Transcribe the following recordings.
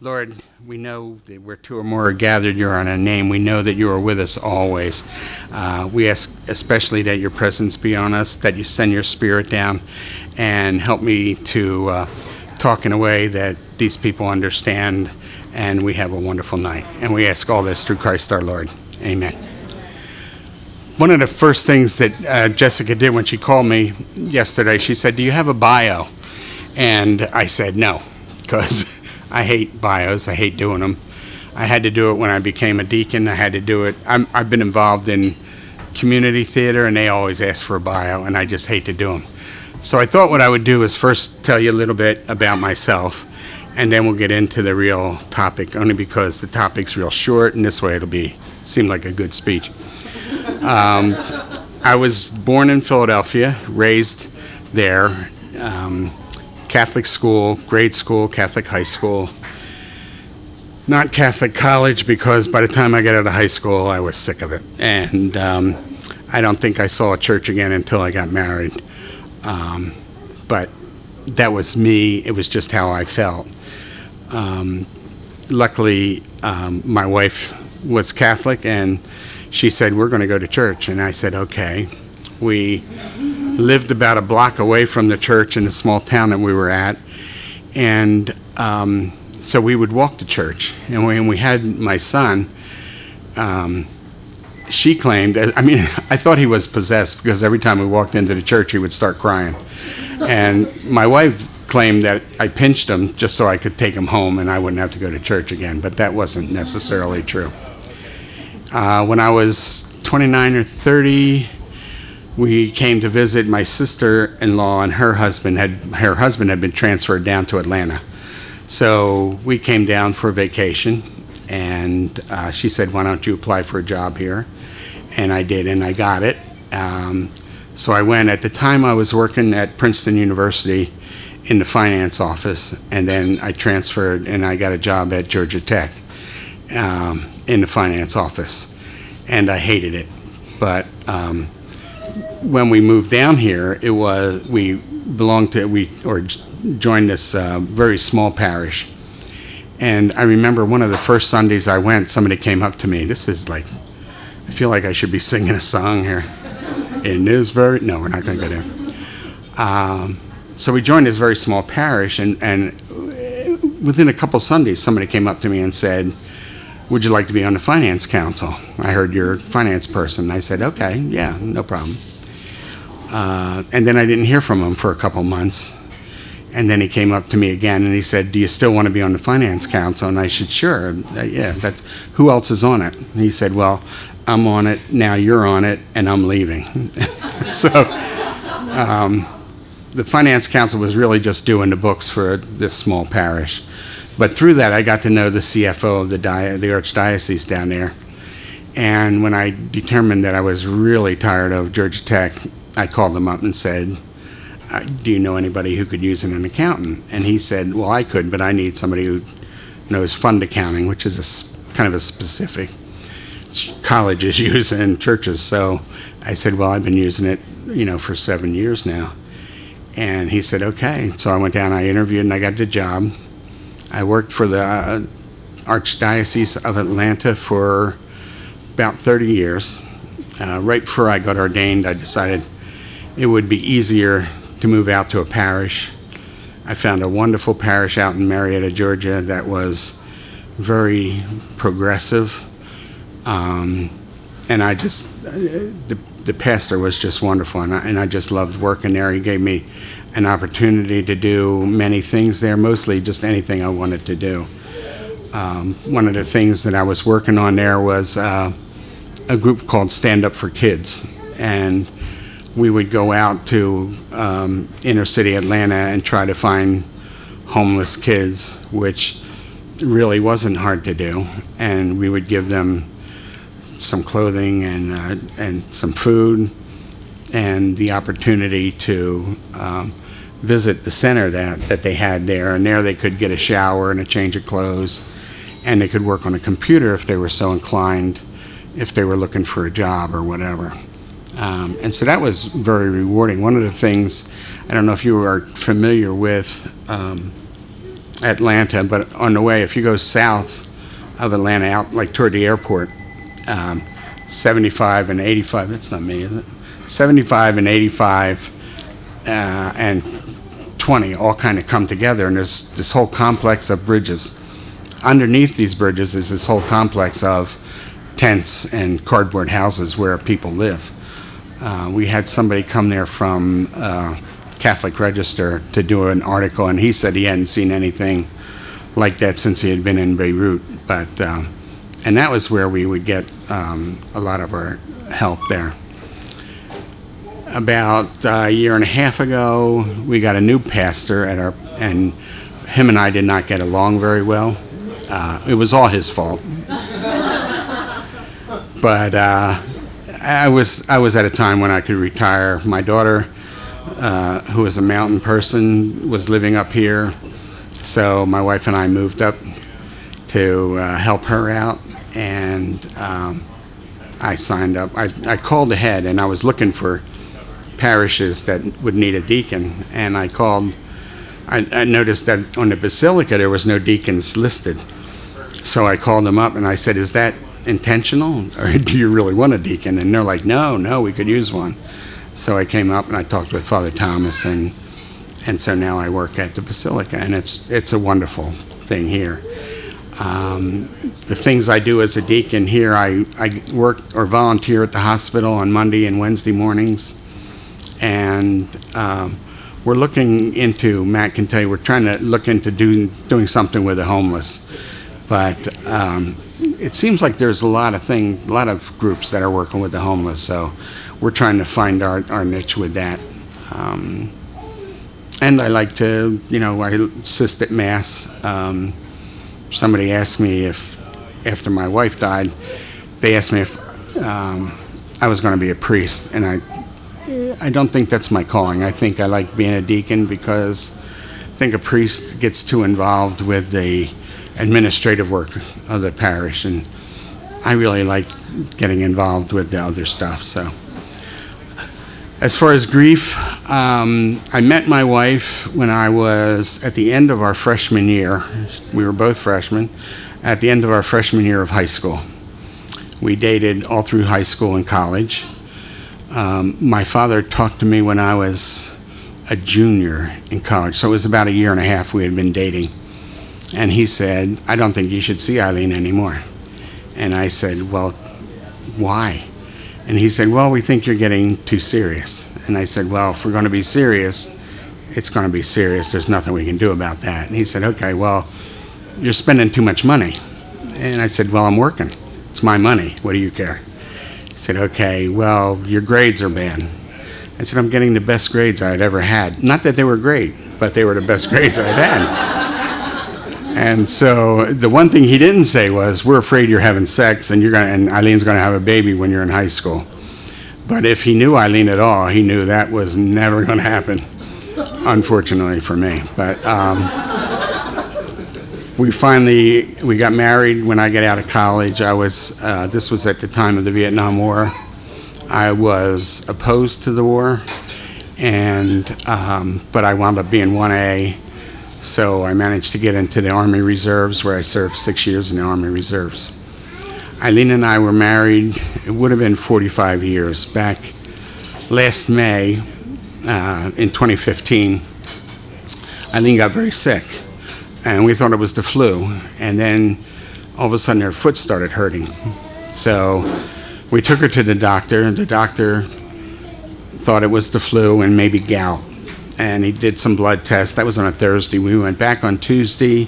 Lord, we know that where two or more are gathered, you're on a name. We know that you are with us always. Uh, we ask especially that your presence be on us, that you send your spirit down, and help me to uh, talk in a way that these people understand, and we have a wonderful night. And we ask all this through Christ our Lord. Amen. One of the first things that uh, Jessica did when she called me yesterday, she said, Do you have a bio? And I said, No, because I hate bios. I hate doing them. I had to do it when I became a deacon. I had to do it. I'm, I've been involved in community theater, and they always ask for a bio, and I just hate to do them. So I thought what I would do is first tell you a little bit about myself, and then we'll get into the real topic, only because the topic's real short, and this way it'll be seem like a good speech. Um, I was born in Philadelphia, raised there. Um, Catholic school, grade school, Catholic high school. Not Catholic college because by the time I got out of high school, I was sick of it. And um, I don't think I saw a church again until I got married. Um, but that was me, it was just how I felt. Um, luckily, um, my wife was Catholic and she said, We're going to go to church. And I said, Okay. We lived about a block away from the church in a small town that we were at. And um, so we would walk to church. And when we had my son, um, she claimed, I mean, I thought he was possessed because every time we walked into the church, he would start crying. And my wife claimed that I pinched him just so I could take him home and I wouldn't have to go to church again, but that wasn't necessarily true. Uh, when I was 29 or 30, we came to visit my sister-in-law and her husband had her husband had been transferred down to Atlanta. So we came down for vacation, and uh, she said, "Why don't you apply for a job here?" And I did, and I got it. Um, so I went. At the time, I was working at Princeton University in the finance office, and then I transferred and I got a job at Georgia Tech um, in the finance office, and I hated it, but. Um, when we moved down here, it was we belonged to we or joined this uh, very small parish, and I remember one of the first Sundays I went, somebody came up to me. This is like, I feel like I should be singing a song here. In this very no, we're not going to go there. Um, so we joined this very small parish, and and within a couple Sundays, somebody came up to me and said. Would you like to be on the finance council? I heard you're a finance person. I said, okay, yeah, no problem. Uh, and then I didn't hear from him for a couple months. And then he came up to me again and he said, "Do you still want to be on the finance council?" And I said, "Sure. Uh, yeah. That's who else is on it?" And he said, "Well, I'm on it now. You're on it, and I'm leaving." so um, the finance council was really just doing the books for this small parish. But through that, I got to know the CFO of the, di- the archdiocese down there. And when I determined that I was really tired of Georgia Tech I called him up and said, uh, "Do you know anybody who could use an accountant?" And he said, "Well, I could, but I need somebody who knows fund accounting, which is a kind of a specific colleges use in churches." So I said, "Well, I've been using it, you know, for seven years now." And he said, "Okay." So I went down, I interviewed, and I got the job. I worked for the uh, Archdiocese of Atlanta for about 30 years. Uh, right before I got ordained, I decided it would be easier to move out to a parish. I found a wonderful parish out in Marietta, Georgia, that was very progressive. Um, and I just, the, the pastor was just wonderful, and I, and I just loved working there. He gave me an opportunity to do many things there, mostly just anything I wanted to do. Um, one of the things that I was working on there was uh, a group called Stand Up for Kids. And we would go out to um, inner city Atlanta and try to find homeless kids, which really wasn't hard to do. And we would give them some clothing and, uh, and some food and the opportunity to um, visit the center that, that they had there. And there they could get a shower and a change of clothes. And they could work on a computer if they were so inclined, if they were looking for a job or whatever. Um, and so that was very rewarding. One of the things, I don't know if you are familiar with um, Atlanta, but on the way, if you go south of Atlanta, out like toward the airport, um, 75 and 85, that's not me, is it? 75 and 85 uh, and 20 all kind of come together, and there's this whole complex of bridges. Underneath these bridges is this whole complex of tents and cardboard houses where people live. Uh, we had somebody come there from uh, Catholic Register to do an article, and he said he hadn't seen anything like that since he had been in Beirut. But um, and that was where we would get um, a lot of our help there. About a year and a half ago, we got a new pastor at our, and him and I did not get along very well. Uh, it was all his fault. but uh, I was I was at a time when I could retire. My daughter, uh, who is a mountain person, was living up here, so my wife and I moved up to uh, help her out, and um, I signed up. I, I called ahead, and I was looking for parishes that would need a deacon, and I called. I, I noticed that on the basilica there was no deacons listed, so I called them up and I said, "Is that intentional, or do you really want a deacon?" And they're like, "No, no, we could use one." So I came up and I talked with Father Thomas, and and so now I work at the basilica, and it's it's a wonderful thing here. Um, the things I do as a deacon here, I, I work or volunteer at the hospital on Monday and Wednesday mornings. And um, we're looking into, Matt can tell you, we're trying to look into doing, doing something with the homeless. But um, it seems like there's a lot of thing, a lot of groups that are working with the homeless. So we're trying to find our, our niche with that. Um, and I like to, you know, I assist at Mass. Um, somebody asked me if, after my wife died, they asked me if um, I was going to be a priest, and I, I don't think that's my calling. I think I like being a deacon because I think a priest gets too involved with the administrative work of the parish, and I really like getting involved with the other stuff. So, as far as grief, um, I met my wife when I was at the end of our freshman year. We were both freshmen. At the end of our freshman year of high school, we dated all through high school and college. Um, my father talked to me when I was a junior in college, so it was about a year and a half we had been dating. And he said, I don't think you should see Eileen anymore. And I said, Well, why? And he said, Well, we think you're getting too serious. And I said, Well, if we're going to be serious, it's going to be serious. There's nothing we can do about that. And he said, Okay, well, you're spending too much money. And I said, Well, I'm working. It's my money. What do you care? He said, Okay, well, your grades are bad. I said, I'm getting the best grades I'd ever had. Not that they were great, but they were the best grades I'd had. And so the one thing he didn't say was, "We're afraid you're having sex, and you're gonna, and Eileen's gonna have a baby when you're in high school." But if he knew Eileen at all, he knew that was never gonna happen. Unfortunately for me, but um, we finally we got married when I got out of college. I was uh, this was at the time of the Vietnam War. I was opposed to the war, and um, but I wound up being 1A. So I managed to get into the Army Reserves, where I served six years in the Army Reserves. Eileen and I were married, it would have been 45 years, back last May uh, in 2015. Eileen got very sick, and we thought it was the flu. And then all of a sudden her foot started hurting. So we took her to the doctor, and the doctor thought it was the flu and maybe gout and he did some blood tests. That was on a Thursday. We went back on Tuesday.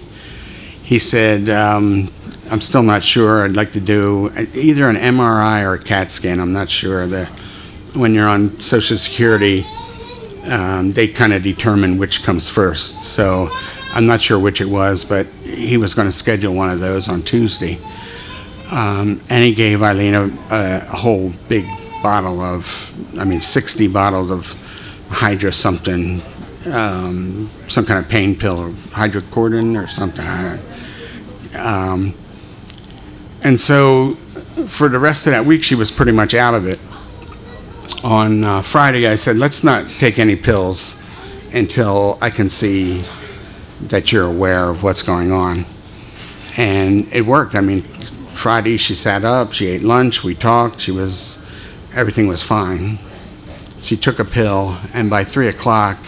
He said, um, I'm still not sure. I'd like to do either an MRI or a CAT scan. I'm not sure. The, when you're on Social Security, um, they kind of determine which comes first. So I'm not sure which it was, but he was going to schedule one of those on Tuesday. Um, and he gave Eileen a, a whole big bottle of, I mean, 60 bottles of Hydra something, um, some kind of pain pill or hydrocodone or something. Um, and so for the rest of that week, she was pretty much out of it. On uh, Friday, I said, let's not take any pills until I can see that you're aware of what's going on. And it worked. I mean, Friday she sat up, she ate lunch, we talked, she was, everything was fine. She took a pill, and by three o'clock,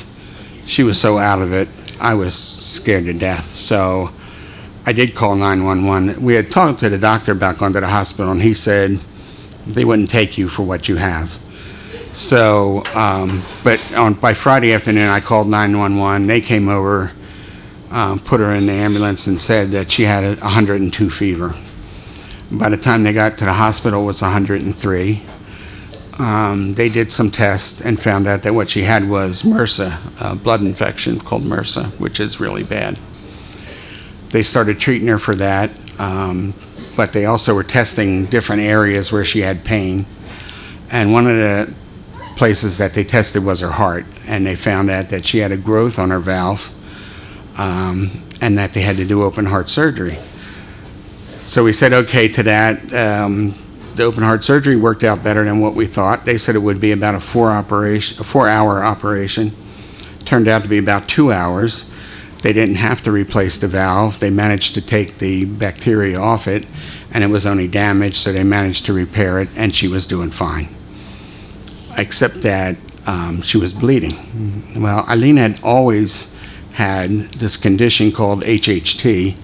she was so out of it, I was scared to death. So I did call 911. We had talked to the doctor about going to the hospital, and he said they wouldn't take you for what you have. So, um, but on, by Friday afternoon, I called 911. They came over, um, put her in the ambulance, and said that she had a 102 fever. By the time they got to the hospital, it was 103. Um, they did some tests and found out that what she had was MRSA, a blood infection called MRSA, which is really bad. They started treating her for that, um, but they also were testing different areas where she had pain. And one of the places that they tested was her heart, and they found out that she had a growth on her valve, um, and that they had to do open heart surgery. So we said okay to that. Um, the open heart surgery worked out better than what we thought. They said it would be about a four operation, a four-hour operation. Turned out to be about two hours. They didn't have to replace the valve. They managed to take the bacteria off it, and it was only damaged, so they managed to repair it, and she was doing fine. Except that um, she was bleeding. Well, Eileen had always had this condition called HHT,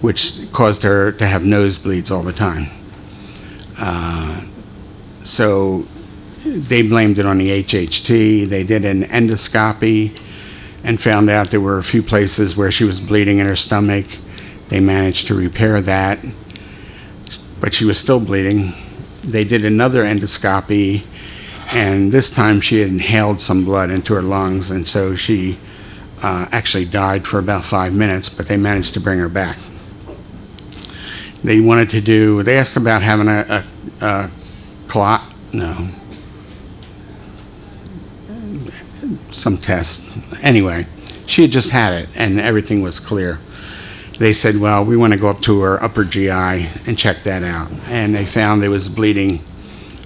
which caused her to have nosebleeds all the time. Uh, So they blamed it on the HHT. They did an endoscopy and found out there were a few places where she was bleeding in her stomach. They managed to repair that, but she was still bleeding. They did another endoscopy, and this time she had inhaled some blood into her lungs, and so she uh, actually died for about five minutes, but they managed to bring her back. They wanted to do, they asked about having a, a, a clot, no. Some test. Anyway, she had just had it and everything was clear. They said, well, we want to go up to her upper GI and check that out. And they found it was bleeding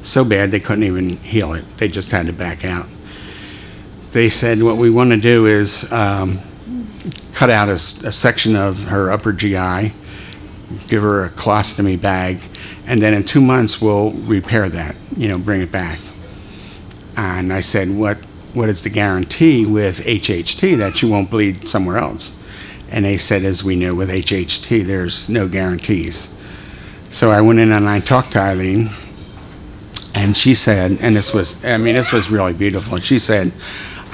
so bad they couldn't even heal it. They just had to back out. They said, what we want to do is um, cut out a section of her upper GI give her a colostomy bag, and then in two months we'll repair that, you know, bring it back. And I said, what, what is the guarantee with HHT that you won't bleed somewhere else? And they said, as we know with HHT, there's no guarantees. So I went in and I talked to Eileen, and she said, and this was, I mean, this was really beautiful. And she said,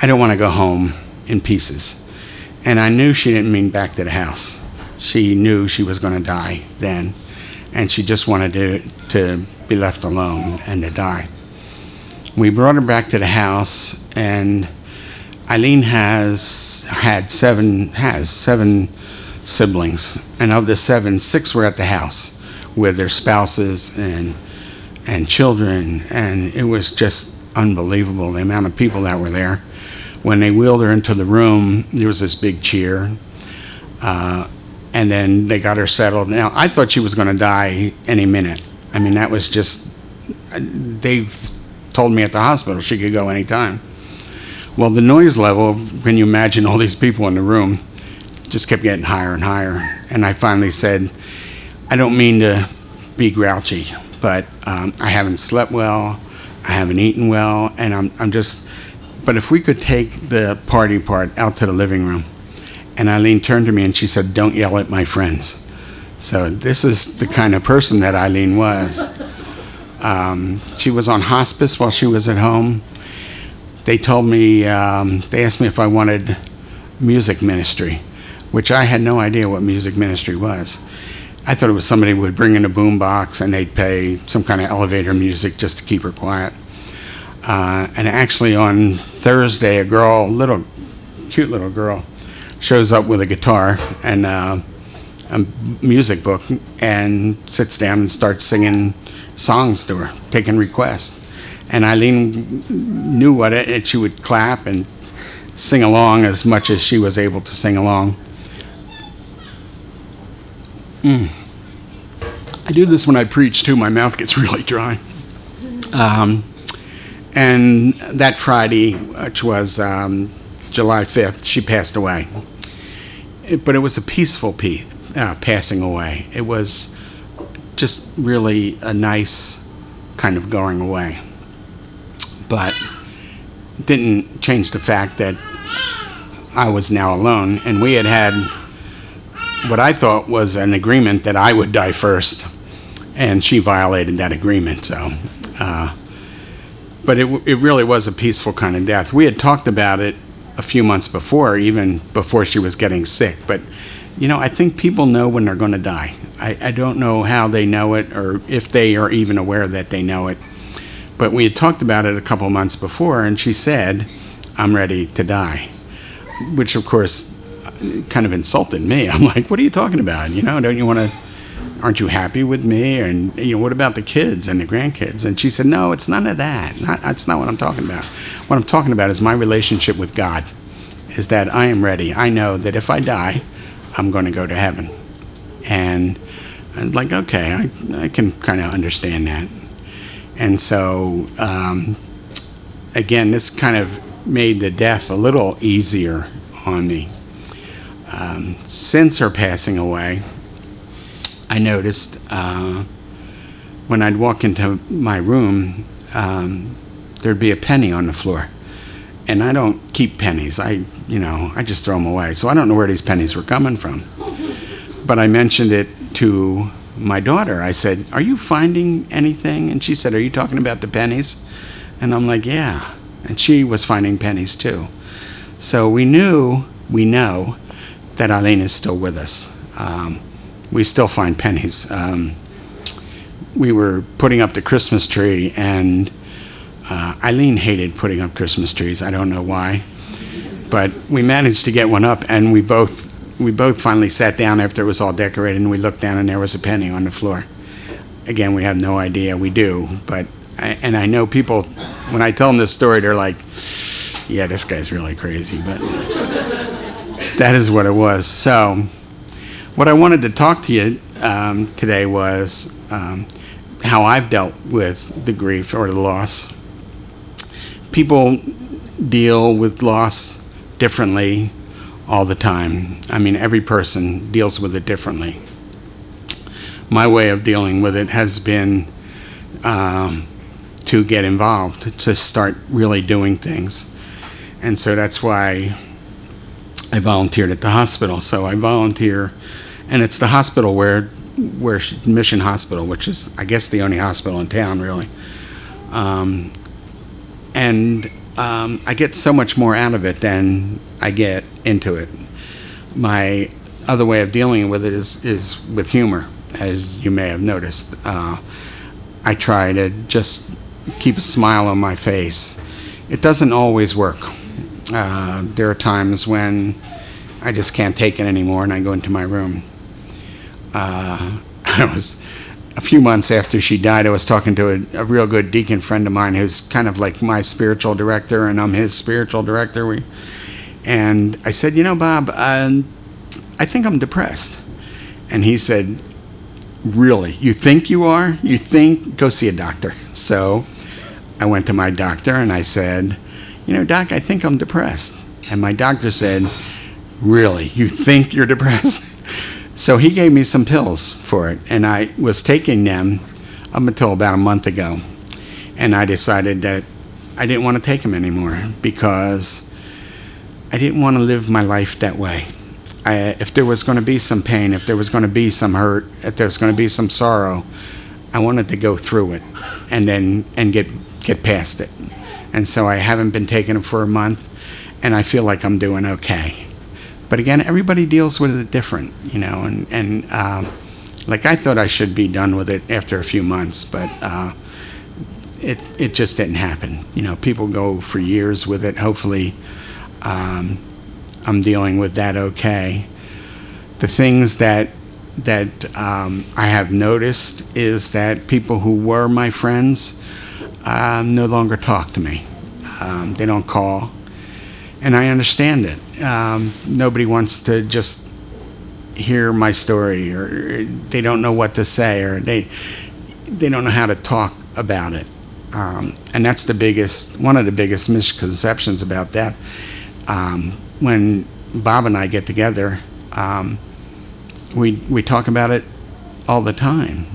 I don't want to go home in pieces. And I knew she didn't mean back to the house. She knew she was going to die then, and she just wanted to, to be left alone and to die. We brought her back to the house, and Eileen has had seven has seven siblings, and of the seven, six were at the house with their spouses and and children, and it was just unbelievable the amount of people that were there. When they wheeled her into the room, there was this big cheer. Uh, and then they got her settled. Now, I thought she was going to die any minute. I mean, that was just, they told me at the hospital she could go anytime. Well, the noise level, when you imagine all these people in the room, just kept getting higher and higher. And I finally said, I don't mean to be grouchy, but um, I haven't slept well, I haven't eaten well, and I'm, I'm just, but if we could take the party part out to the living room. And Eileen turned to me and she said, Don't yell at my friends. So this is the kind of person that Eileen was. Um, she was on hospice while she was at home. They told me, um, they asked me if I wanted music ministry, which I had no idea what music ministry was. I thought it was somebody would bring in a boom box and they'd pay some kind of elevator music just to keep her quiet. Uh, and actually, on Thursday, a girl, little, cute little girl, shows up with a guitar and uh, a music book and sits down and starts singing songs to her, taking requests. And Eileen knew what it, and she would clap and sing along as much as she was able to sing along. Mm. I do this when I preach too. My mouth gets really dry. Um, and that Friday, which was um, July 5th, she passed away. it, but it was a peaceful pe- uh, passing away. It was just really a nice kind of going away. But didn't change the fact that I was now alone, and we had had what I thought was an agreement that I would die first, and she violated that agreement. So, uh, but it, it really was a peaceful kind of death. We had talked about it a few months before, even before she was getting sick. But, you know, I think people know when they're going to die. I, I don't know how they know it or if they are even aware that they know it. But we had talked about it a couple months before, and she said, I'm ready to die. Which, of course, kind of insulted me. I'm like, what are you talking about? You know, don't you want to, aren't you happy with me? And, you know, what about the kids and the grandkids? And she said, no, it's none of that. Not, that's not what I'm talking about. What I'm talking about is my relationship with God, is that I am ready. I know that if I die, I'm going to go to heaven. And I'm like, okay, I, I can kind of understand that. And so, um, again, this kind of made the death a little easier on me. Um, since her passing away, I noticed uh, when I'd walk into my room, um, there'd be a penny on the floor. And I don't keep pennies. I, you know, I just throw them away. So I don't know where these pennies were coming from. But I mentioned it to my daughter. I said, Are you finding anything? And she said, Are you talking about the pennies? And I'm like, Yeah. And she was finding pennies too. So we knew, we know that Eileen is still with us. Um, we still find pennies. Um, we were putting up the Christmas tree, and uh, Eileen hated putting up Christmas trees. I don't know why, but we managed to get one up, and we both we both finally sat down after it was all decorated, and we looked down, and there was a penny on the floor. Again, we have no idea. We do, but I, and I know people when I tell them this story, they're like, "Yeah, this guy's really crazy," but that is what it was. So, what I wanted to talk to you um, today was um, how I've dealt with the grief or the loss. People deal with loss differently all the time. I mean, every person deals with it differently. My way of dealing with it has been um, to get involved, to start really doing things. And so that's why I volunteered at the hospital. So I volunteer, and it's the hospital where, where she- Mission Hospital, which is, I guess, the only hospital in town, really. Um, and um, I get so much more out of it than I get into it. My other way of dealing with it is, is with humor, as you may have noticed. Uh, I try to just keep a smile on my face. It doesn't always work. Uh, there are times when I just can't take it anymore and I go into my room. Uh, I was a few months after she died. I was talking to a, a real good deacon friend of mine who's kind of like my spiritual director, and I'm his spiritual director. We, and I said, you know, Bob, um, I think I'm depressed. And he said, Really? You think you are? You think? Go see a doctor. So I went to my doctor and I said, You know, doc, I think I'm depressed. And my doctor said, Really? You think you're depressed? So he gave me some pills for it, and I was taking them up until about a month ago. And I decided that I didn't want to take them anymore because I didn't want to live my life that way. I, if there was going to be some pain, if there was going to be some hurt, if there was going to be some sorrow, I wanted to go through it and then and get get past it. And so I haven't been taking them for a month, and I feel like I'm doing okay. But again, everybody deals with it different, you know, and and um, like I thought I should be done with it after a few months, but. Uh, it, it just didn't happen. You know, people go for years with it. Hopefully, um, I'm dealing with that okay. The things that that um, I have noticed is that people who were my friends um, no longer talk to me. Um, they don't call, and I understand it. Um, nobody wants to just hear my story, or they don't know what to say, or they they don't know how to talk about it. Um, and that's the biggest, one of the biggest misconceptions about death. Um, when Bob and I get together, Um, we we talk about it all the time.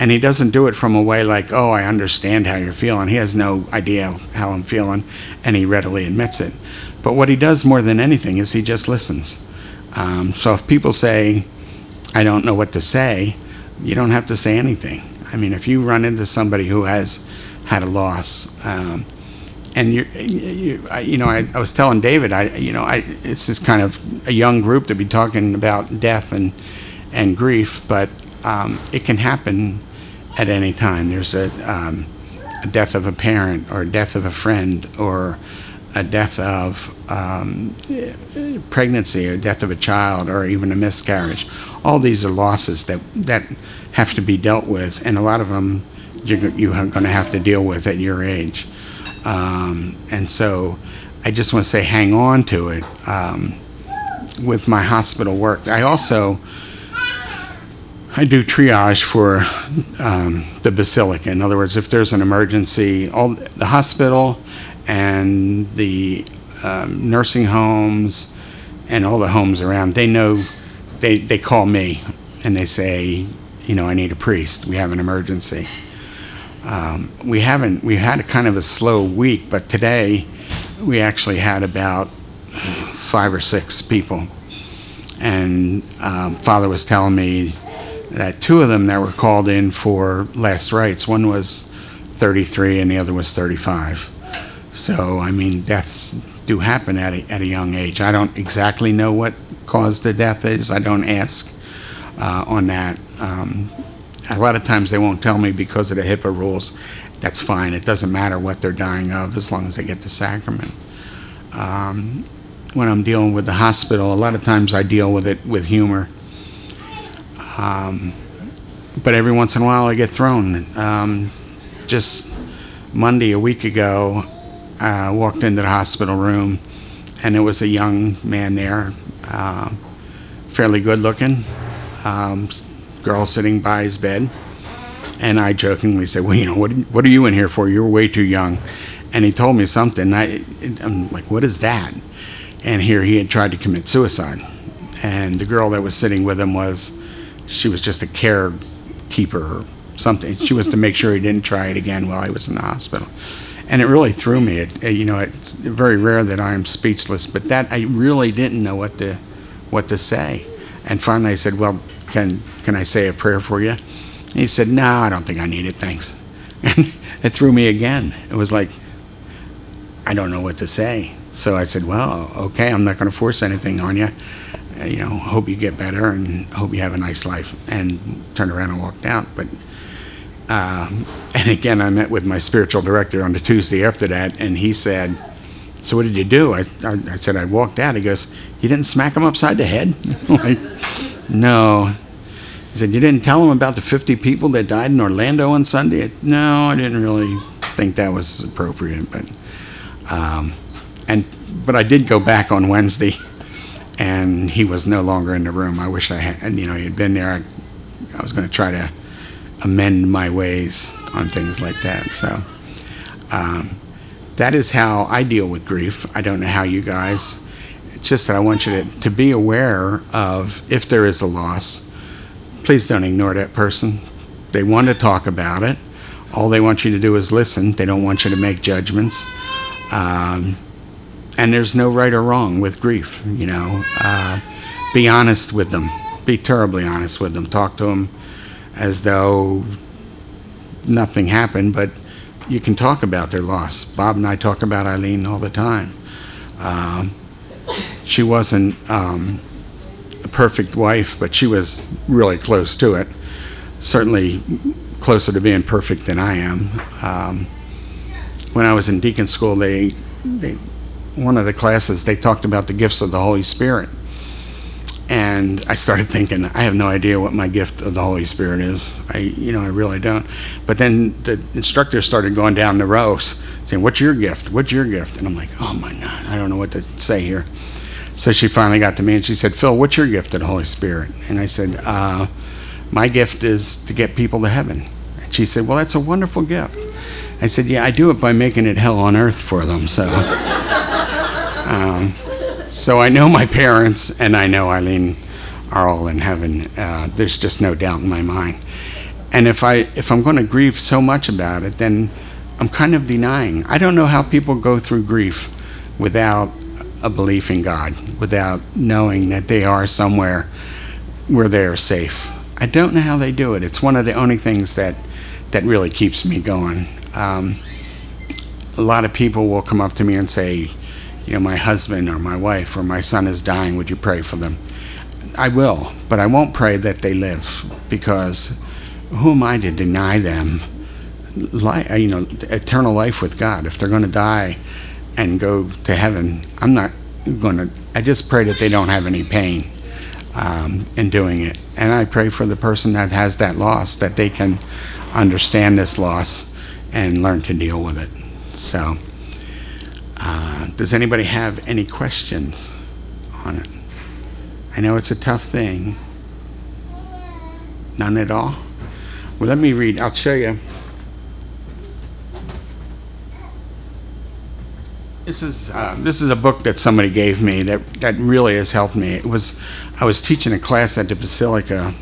And he doesn't do it from a way like, oh, I understand how you're feeling. He has no idea how I'm feeling, and he readily admits it. But what he does more than anything is he just listens. Um, so if people say, I don't know what to say, you don't have to say anything. I mean, if you run into somebody who has had a loss, um, and you're, you, you know, I, I was telling David, I, you know, I, it's this kind of a young group to be talking about death and and grief, but um, it can happen at any time. There's a, um, a death of a parent, or a death of a friend, or a death of um, pregnancy, or death of a child, or even a miscarriage. All these are losses that that have to be dealt with, and a lot of them you're, you are going to have to deal with at your age. Um, and so, I just want to say, hang on to it. Um, with my hospital work, I also I do triage for um, the basilica. In other words, if there's an emergency, all the hospital and the um, nursing homes and all the homes around, they know, they, they call me and they say, you know, I need a priest. We have an emergency. Um, we haven't, we had a kind of a slow week, but today we actually had about five or six people. And um, Father was telling me that two of them that were called in for last rites, one was 33 and the other was 35. So, I mean, deaths do happen at a, at a young age. I don't exactly know what caused the death is. I don't ask uh, on that. Um, a lot of times they won't tell me because of the HIPAA rules. That's fine. It doesn't matter what they're dying of as long as they get the sacrament. Um, when I'm dealing with the hospital, a lot of times I deal with it with humor. Um, but every once in a while I get thrown. Um, just Monday, a week ago, I walked into the hospital room and there was a young man there, uh, fairly good looking, um, girl sitting by his bed. And I jokingly said, Well, you know, what, what are you in here for? You're way too young. And he told me something. I, I'm like, What is that? And here he had tried to commit suicide. And the girl that was sitting with him was she was just a carekeeper or something. She was to make sure he didn't try it again while he was in the hospital. And it really threw me. It, you know, it's very rare that I am speechless, but that I really didn't know what to what to say. And finally, I said, "Well, can can I say a prayer for you?" And he said, "No, I don't think I need it, thanks." And it threw me again. It was like, I don't know what to say. So I said, "Well, okay, I'm not going to force anything on you." Uh, you know, hope you get better and hope you have a nice life, and turned around and walked out. But, um, and again, I met with my spiritual director on the Tuesday after that, and he said, So what did you do? I, I, I said, I walked out. He goes, You didn't smack him upside the head? like, no. He said, You didn't tell him about the 50 people that died in Orlando on Sunday? No, I didn't really think that was appropriate, but. Um, and but I did go back on Wednesday and he was no longer in the room. I wish I had, you know, he had been there. I, I was going to try to amend my ways on things like that. So um, that is how I deal with grief. I don't know how you guys. It's just that I want you to, to be aware of if there is a loss, please don't ignore that person. They want to talk about it. All they want you to do is listen. They don't want you to make judgments. Um, and there's no right or wrong with grief. You know, uh, be honest with them. Be terribly honest with them. Talk to them as though nothing happened, but you can talk about their loss. Bob and I talk about Eileen all the time. Um, she wasn't um, a perfect wife, but she was really close to it. Certainly closer to being perfect than I am. Um, when I was in deacon school, they, they one of the classes, they talked about the gifts of the Holy Spirit. And I started thinking, I have no idea what my gift of the Holy Spirit is. I, you know, I really don't. But then the instructor started going down the rows, saying, "What's your gift? What's your gift?" And I'm like, "Oh my God, I don't know what to say here." So she finally got to me and she said, "Phil, what's your gift of the Holy Spirit?" And I said, uh, "My gift is to get people to heaven." And she said, "Well, that's a wonderful gift." I said, "Yeah, I do it by making it hell on earth for them." So. Um, So I know my parents and I know Eileen are all in heaven. Uh, there's just no doubt in my mind. And if I if I'm going to grieve so much about it, then I'm kind of denying. I don't know how people go through grief without a belief in God, without knowing that they are somewhere where they are safe. I don't know how they do it. It's one of the only things that that really keeps me going. Um, a lot of people will come up to me and say, you know, my husband or my wife or my son is dying. Would you pray for them? I will, but I won't pray that they live because who am I to deny them, li- you know, eternal life with God? If they're going to die and go to heaven, I'm not going to. I just pray that they don't have any pain um, in doing it, and I pray for the person that has that loss that they can understand this loss and learn to deal with it. So, uh, does anybody have any questions on it? I know it's a tough thing. None at all? Well, let me read. I'll show you. This is uh, this is a book that somebody gave me that that really has helped me. It was I was teaching a class at the Basilica,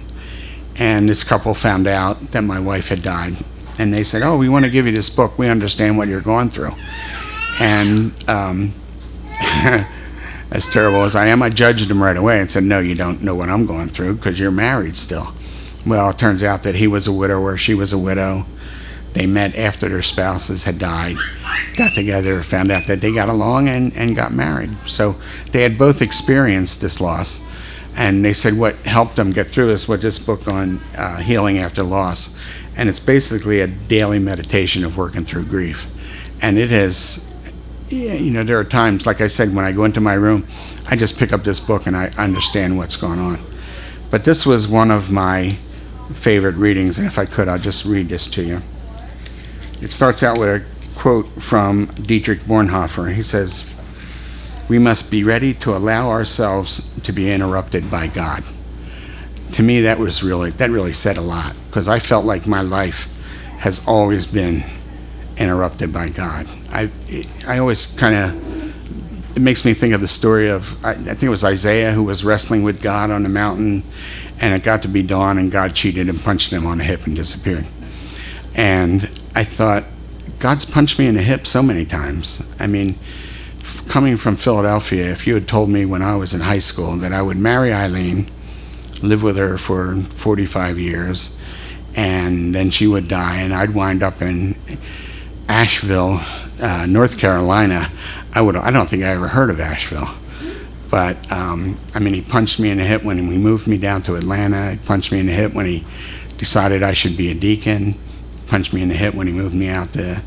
and this couple found out that my wife had died, and they said, "Oh, we want to give you this book. We understand what you're going through." And um, as terrible as I am, I judged him right away and said, "No, you don't know what I'm going through because you're married still." Well, it turns out that he was a widower, she was a widow. They met after their spouses had died, got together, found out that they got along, and, and got married. So they had both experienced this loss. And they said what helped them get through is what this book on uh, healing after loss. And it's basically a daily meditation of working through grief. And it is, yeah, you know, there are times, like I said, when I go into my room, I just pick up this book and I understand what's going on. But this was one of my favorite readings, and if I could, I'll just read this to you. It starts out with a quote from Dietrich Bonhoeffer. He says, We must be ready to allow ourselves to be interrupted by God. To me, that was really, that really said a lot, because I felt like my life has always been interrupted by God. I, I always kind of, it makes me think of the story of, I, I think it was Isaiah who was wrestling with God on the mountain, and it got to be dawn, and God cheated and punched him on the hip and disappeared. And I thought, God's punched me in the hip so many times. I mean, coming from Philadelphia, if you had told me when I was in high school that I would marry Eileen, live with her for 45 years, and then she would die, and I'd wind up in Asheville, uh, North Carolina, I would I don't think I ever heard of Asheville. But um, I mean, he punched me in the hip when we moved me down to Atlanta. He punched me in the hip when he decided I should be a deacon. He Punched me in the hip when he moved me out to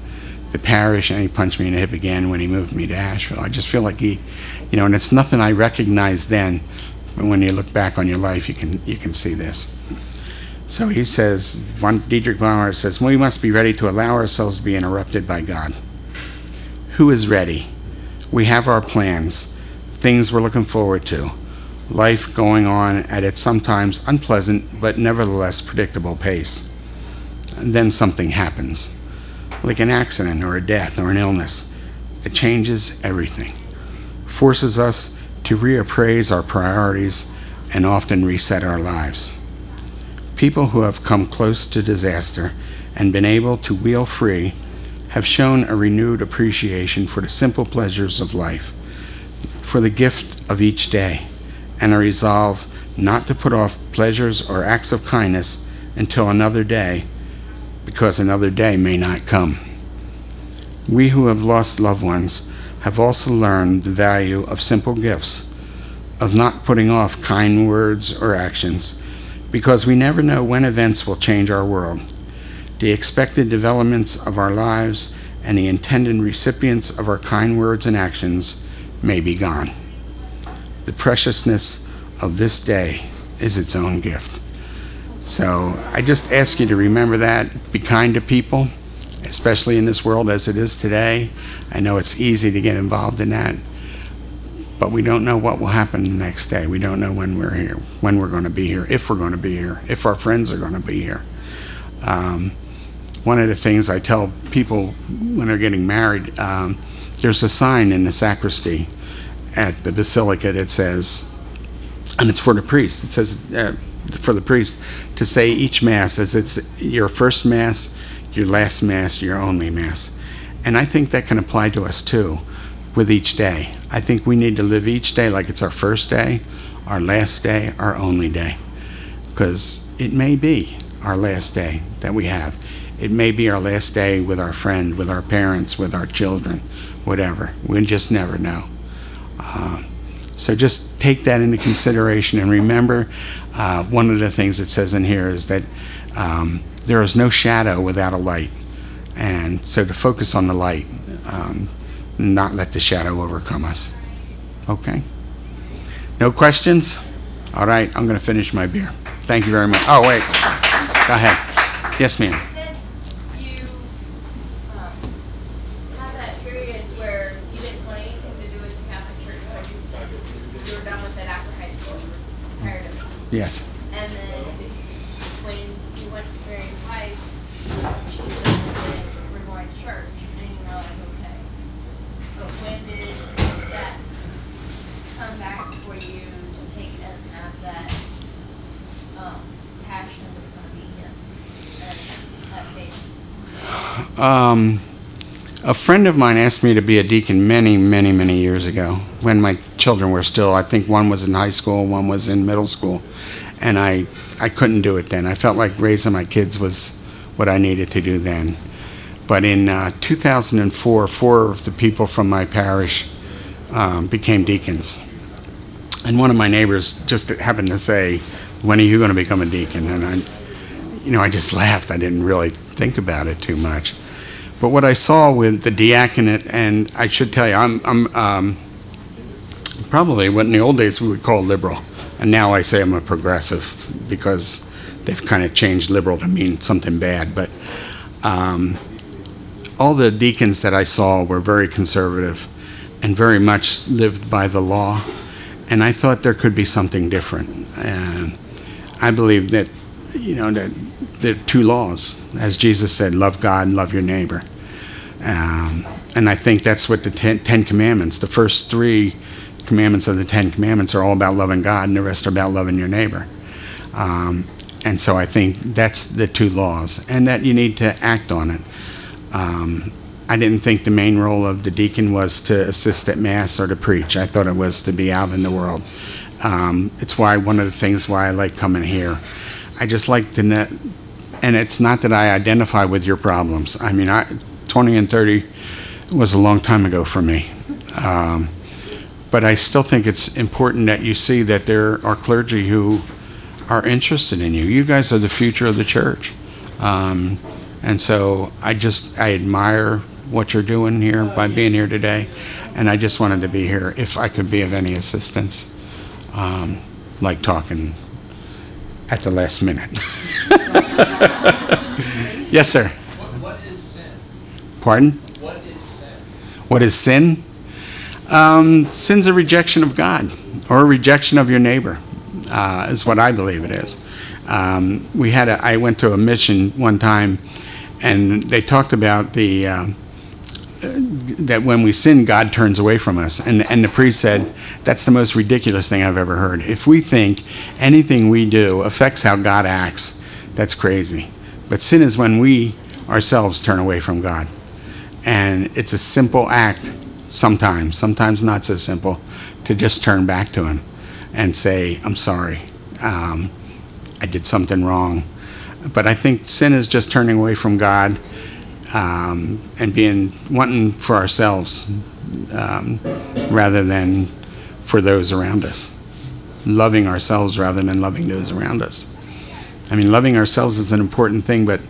the parish, and he punched me in the hip again when he moved me to Asheville. I just feel like he, you know, and it's nothing I recognized then, but when you look back on your life, you can you can see this. So he says, one Dietrich Bonhoeffer says, we must be ready to allow ourselves to be interrupted by God. Who is ready? We have our plans, things we're looking forward to, life going on at its sometimes unpleasant but nevertheless predictable pace. And then something happens, like an accident or a death or an illness. It changes everything, forces us to reappraise our priorities and often reset our lives. People who have come close to disaster and been able to wheel free have shown a renewed appreciation for the simple pleasures of life, for the gift of each day, and a resolve not to put off pleasures or acts of kindness until another day, because another day may not come. We who have lost loved ones have also learned the value of simple gifts, of not putting off kind words or actions because we never know when events will change our world. The expected developments of our lives and the intended recipients of our kind words and actions may be gone. The preciousness of this day is its own gift. So I just ask you to remember that. Be kind to people, especially in this world as it is today. I know it's easy to get involved in that, but we don't know what will happen the next day. We don't know when we're here, when we're going to be here, if we're going to be here, if our friends are going to be here. Um, one of the things I tell people when they're getting married, um, there's a sign in the sacristy, at the basilica that says, and it's for the priest. It says uh, for the priest to say each mass as it's your first mass, your last mass, your only mass. And I think that can apply to us too with each day. I think we need to live each day like it's our first day, our last day, our only day. Because it may be our last day that we have. It may be our last day with our friend, with our parents, with our children, whatever. We just never know. Uh, so just take that into consideration and remember uh, one of the things it says in here is that um, there is no shadow without a light. And so to focus on the light, um, not let the shadow overcome us. Okay? No questions? All right, I'm going to finish my beer. Thank you very much. Oh, wait. Go ahead. Yes, ma'am. You said you um, had that period where you didn't want anything to do with the Catholic Church, but you, you were done with it after high school. You were tired of it. Yes. And then when you went to Mary Pike, she said that we're going to church, and you were like, okay. But when did that come back for you to take and have that um, passion to become a deacon? That, that faith? Um, a friend of mine asked me to be a deacon many, many, many years ago when my children were still, I think one was in high school, one was in middle school. And I, I couldn't do it then. I felt like raising my kids was what I needed to do then. But in uh, 2004, four of the people from my parish um, became deacons. And one of my neighbors just happened to say, When are you going to become a deacon? And I, you know, I just laughed. I didn't really think about it too much. But what I saw with the diaconate, and I should tell you, I'm, I'm um, probably what in the old days we would call liberal. And now I say I'm a progressive because they've kind of changed liberal to mean something bad. But um, all the deacons that I saw were very conservative and very much lived by the law. And I thought there could be something different. And I believe that, you know, that there are two laws. As Jesus said, love God and love your neighbor. Um, and I think that's what the ten, ten Commandments, the first three commandments of the Ten Commandments are all about loving God, and the rest are about loving your neighbor. Um, and so I think that's the two laws, and that you need to act on it. Um, I didn't think the main role of the deacon was to assist at Mass or to preach. I thought it was to be out in the world. Um, it's why one of the things why I like coming here. I just like to and it's not that I identify with your problems. I mean, I, 20 and 30 was a long time ago for me. Um, but I still think it's important that you see that there are clergy who are interested in you. You guys are the future of the church. Um, and so I just, I admire what you're doing here by being here today. And I just wanted to be here if I could be of any assistance, um, like talking at the last minute. yes, sir. What, what is sin? Pardon? What is sin? What is sin? Um, sin's a rejection of God or a rejection of your neighbor, uh, is what I believe it is. Um, we had a, I went to a mission one time, and they talked about the uh, that when we sin, God turns away from us. And, and the priest said, That's the most ridiculous thing I've ever heard. If we think anything we do affects how God acts, that's crazy. But sin is when we ourselves turn away from God. And it's a simple act sometimes, sometimes not so simple, to just turn back to Him and say, I'm sorry. Um, I did something wrong. But I think sin is just turning away from God um, and being wanting for ourselves um, rather than for those around us. Loving ourselves rather than loving those around us. I mean, loving ourselves is an important thing, but,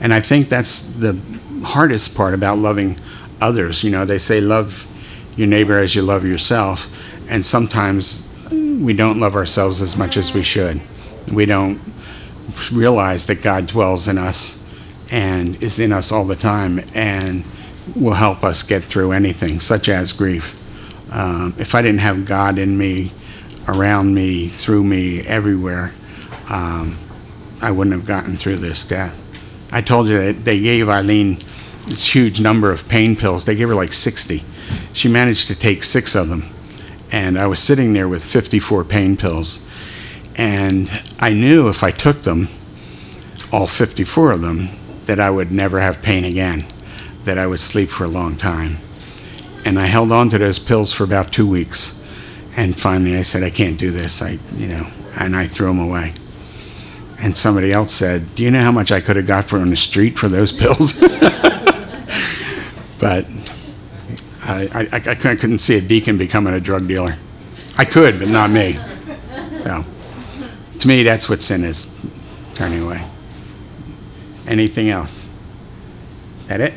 and I think that's the hardest part about loving others. You know, they say love your neighbor as you love yourself, and sometimes we don't love ourselves as much as we should. We don't realize that God dwells in us and is in us all the time and will help us get through anything, such as grief. Um, if I didn't have God in me, around me, through me, everywhere, um, I wouldn't have gotten through this death. I told you that they gave Eileen this huge number of pain pills. They gave her like 60. She managed to take six of them. And I was sitting there with 54 pain pills. And I knew if I took them, all 54 of them, that I would never have pain again, that I would sleep for a long time. And I held on to those pills for about two weeks. And finally I said, I can't do this. I, you know, and I threw them away. And somebody else said, Do you know how much I could have got for on the street for those pills? but I, I, I couldn't see a deacon becoming a drug dealer. I could, but not me. So, to me, that's what sin is turning away. Anything else? That it?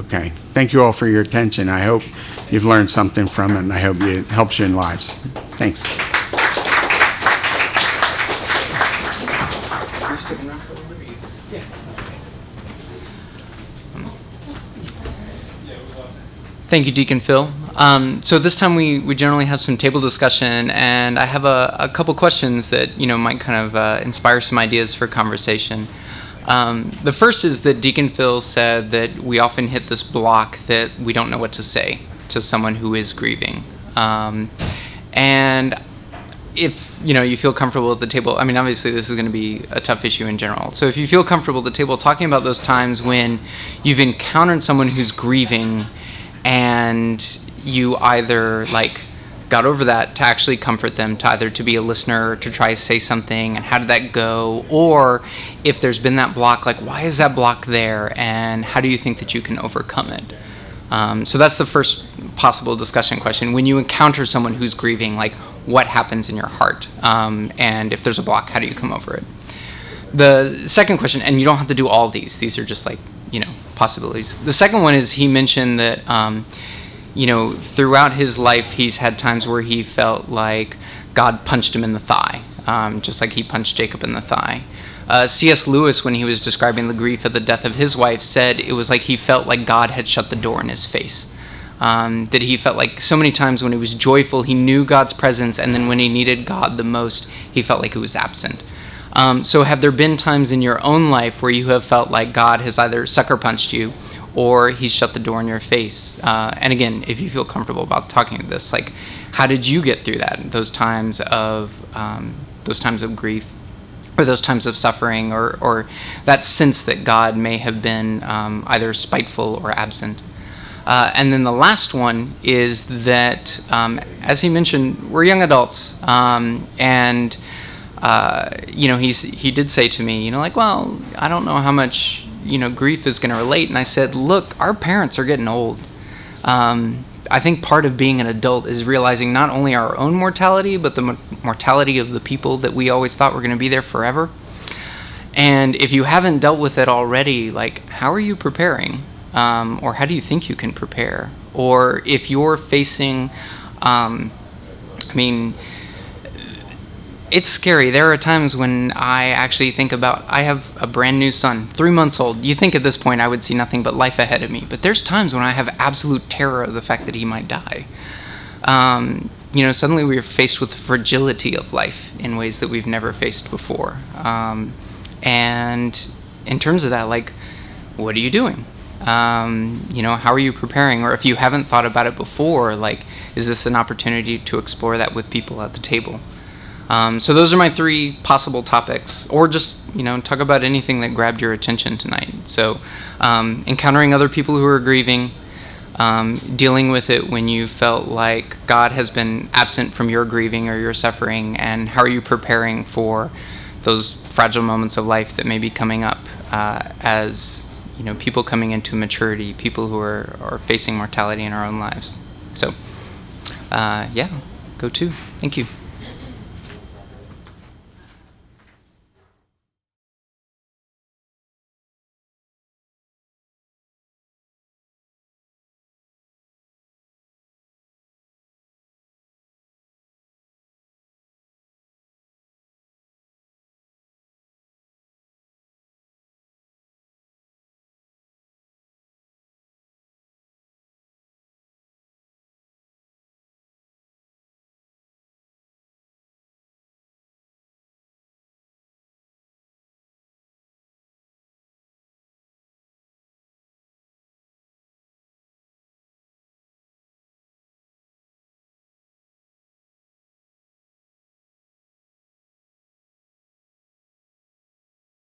Okay. Thank you all for your attention. I hope you've learned something from it, and I hope it helps you in lives. Thanks. Thank you, Deacon Phil. Um, so this time we, we generally have some table discussion, and I have a, a couple questions that you know might kind of uh, inspire some ideas for conversation. Um, the first is that Deacon Phil said that we often hit this block that we don't know what to say to someone who is grieving, um, and if you know you feel comfortable at the table i mean obviously this is going to be a tough issue in general so if you feel comfortable at the table talking about those times when you've encountered someone who's grieving and you either like got over that to actually comfort them to either to be a listener to try to say something and how did that go? Or if there's been that block like why is that block there? And how do you think that you can overcome it? Um, so that's the first possible discussion question. When you encounter someone who's grieving like what happens in your heart? Um, and if there's a block how do you come over it? The second question and you don't have to do all these. These are just like you know possibilities. The second one is he mentioned that um, you know throughout his life he's had times where he felt like god punched him in the thigh um, just like he punched jacob in the thigh. Uh, cs lewis when he was describing the grief of the death of his wife said it was like he felt like god had shut the door in his face. Um, that he felt like so many times when he was joyful, he knew God's presence, and then when he needed God the most, he felt like he was absent. Um, so, have there been times in your own life where you have felt like God has either sucker punched you or he's shut the door in your face? Uh, and again, if you feel comfortable about talking about this, like, how did you get through that? Those times of um, those times of grief, or those times of suffering, or or that sense that God may have been um, either spiteful or absent. Uh, and then the last one is that, um, as he mentioned, we're young adults, um, and uh, you know, he's he did say to me, you know, like, well, I don't know how much you know grief is going to relate, and I said, look, our parents are getting old. Um, I think part of being an adult is realizing not only our own mortality, but the mortality of the people that we always thought were going to be there forever. And if you haven't dealt with it already, like, how are you preparing? um, or how do you think you can prepare? Or if you're facing, um, I mean, it's scary. There are times when I actually think about I have a brand new son, three months old. You think at this point I would see nothing but life ahead of me, but there's times when I have absolute terror of the fact that he might die. Um, you know, suddenly we're faced with the fragility of life in ways that we've never faced before. Um, and in terms of that, like, what are you doing? Um, you know, how are you preparing? Or if you haven't thought about it before, like, is this an opportunity to explore that with people at the table? Um, so those are my three possible topics, or just you know talk about anything that grabbed your attention tonight. So um, encountering other people who are grieving, um, dealing with it when you felt like God has been absent from your grieving or your suffering, and how are you preparing for those fragile moments of life that may be coming up uh, as you know people coming into maturity, people who are, are facing mortality in our own lives. So uh, yeah, go to. Thank you.